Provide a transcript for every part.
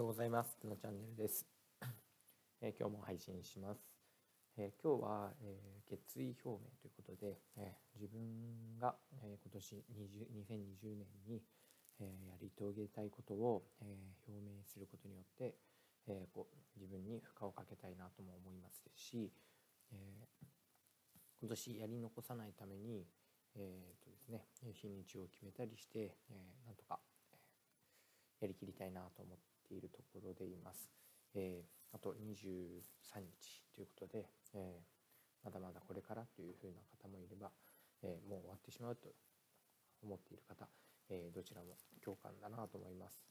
ようございます。のチャンネルです、えー、今日も配信します。えー、今日は、えー、決意表明ということで、え自分が、え今年20 2020年に、えやり遂げたいことを、え表明することによって、えこう自分に負荷をかけたいなとも思いますし、え今年やり残さないために、えーとですね、日にちを決めたりして、えなんとかやりきりたいなと思ってているところでいます。えー、あと23日ということで、えー、まだまだこれからというふうな方もいれば、えー、もう終わってしまうと思っている方、えどちらも共感だなと思います。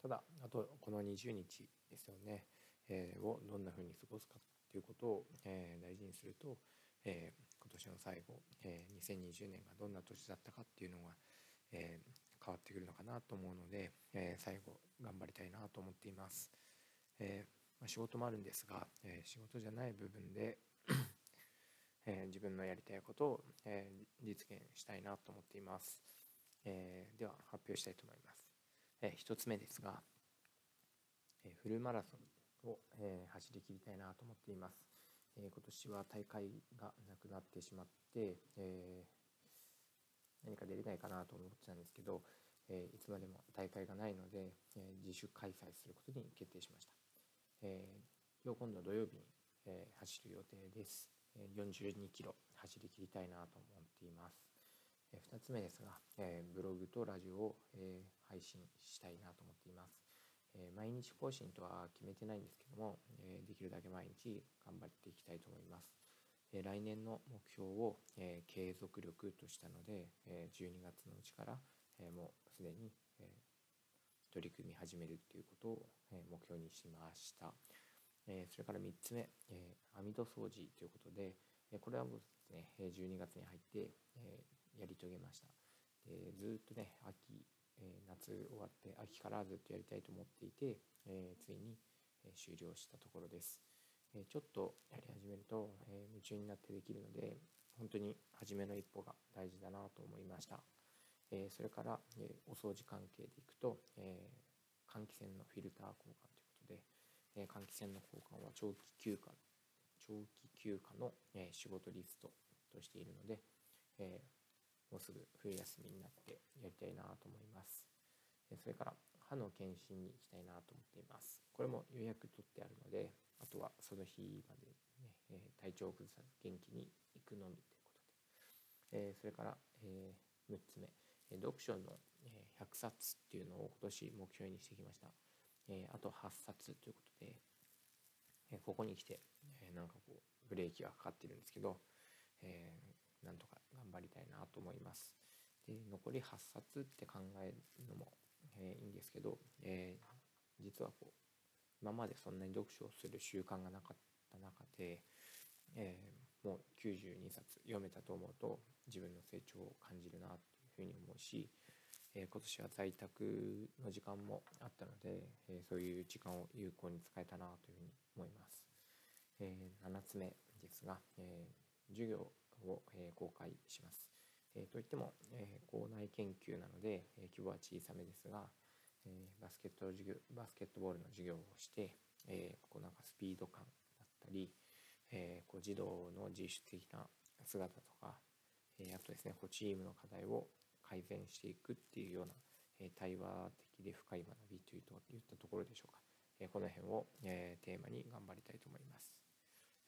ただあとこの20日ですよね、えをどんなふうに過ごすかということを、え大事にすると、え今年の最後、え2020年がどんな年だったかっていうのが、え変わってくるのかなと思うので、え最後頑張りたいなと思っています。えま仕事もあるんですが、え仕事じゃない部分でえ自分のやりたいことを、え実現したいなと思っています。えでは発表したいと思います。え1つ目ですが、えフルマラソンを、え走りきりたいなと思っています。え今年は大会がなくなってしまって、え何か出れないかなと思ってたんですけど、えいつまでも大会がないので、え自主開催することに決定しました。え今日今度土曜日に、え走る予定です。42キロ走りきりたいなと思っています。え2つ目ですが、えブログとラジオを、え配信したいなと思っています。え毎日更新とは決めてないんですけども、えできるだけ毎日頑張っていきたいと思います。来年の目標を、え継続力としたので、え12月のうちから、えもうすでに、え取り組み始めるっていうことを、え目標にしました。えそれから3つ目、え網戸掃除ということで、えこれはもうですね12月に入って、えやり遂げました。でずっとね秋、え夏終わって秋からずっとやりたいと思っていて、えついに、え終了したところです。えちょっとやり始めると、え夢中になってできるので本当に初めの一歩が大事だなと思いました、えそれから、えお掃除関係でいくと、え換気扇のフィルター交換ということで、え換気扇の交換は長期休暇長期休暇の、え仕事リストとしているので、えもうすぐ冬休みになってやりたいなと思います。それから歯の検診に行きたいなと思っています。これも予約取ってあるのであとはその日までね、え体調を崩さず元気に行くのみということで、えそれから、え6つ目。読書の100冊っていうのを今年目標にしてきました、えあと8冊ということで、えここに来て、えなんかこうブレーキがかかってるんですけど、えなんとか頑張りたいなと思います。で残り8冊って考えるのも、えいいんですけど、え実はこう今までそんなに読書をする習慣がなかった中で、え、もう92冊読めたと思うと自分の成長を感じるなというふうに思うし、えー、今年は在宅の時間もあったので、えー、そういう時間を有効に使えたなというふうに思います。え7つ目ですが、え授業を、え公開します。えといっても、え校内研究なので、え規模は小さめですが、えバスケット授業バスケットボールの授業をして、えこうなんかスピード感だったり、えこう児童の自主的な姿とか、えあとですねこうチームの課題を改善していくっていうような、え対話的で深い学びというといったところでしょうか、えこの辺を、えテーマに頑張りたいと思います。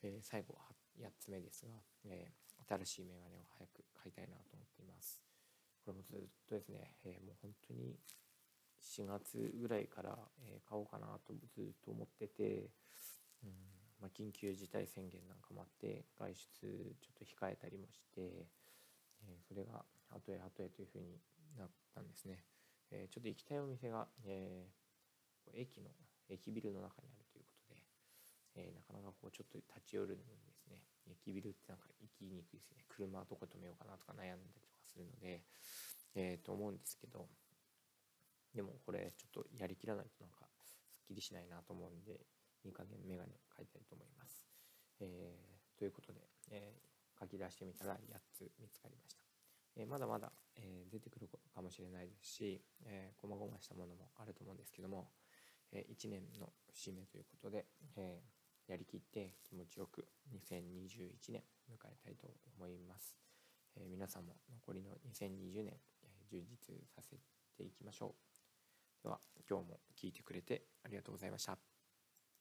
え最後8つ目ですが、え新しいメガネを早く買いたいなと思っています。これもずっとですね、えもう本当に4月ぐらいから、え買おうかなとずっと思ってて、うんまあ、緊急事態宣言なんかもあって外出ちょっと控えたりもして、えそれが後へ後へというふうになったんですね。えちょっと行きたいお店が、え駅の駅ビルの中にあるということで、えなかなかこうちょっと立ち寄るのにですね駅ビルってなんか行きにくいですね車どこ止めようかなとか悩んだりとかするので、えー、と思うんですけどでもこれちょっとやりきらないとなんかすっきりしないなと思うんでいい加減メガネを描いたいと思います。えー、ということで、えー、書き出してみたら8つ見つかりました。え、まだまだ、え出てくるかもしれないですし、えー、細々したものもあると思うんですけども、え、1年の節目ということで、え、やりきって気持ちよく2021年迎えたいと思います。え、皆さんも残りの2020年、え充実させていきましょう。では今日も聞いてくれてありがとうございました。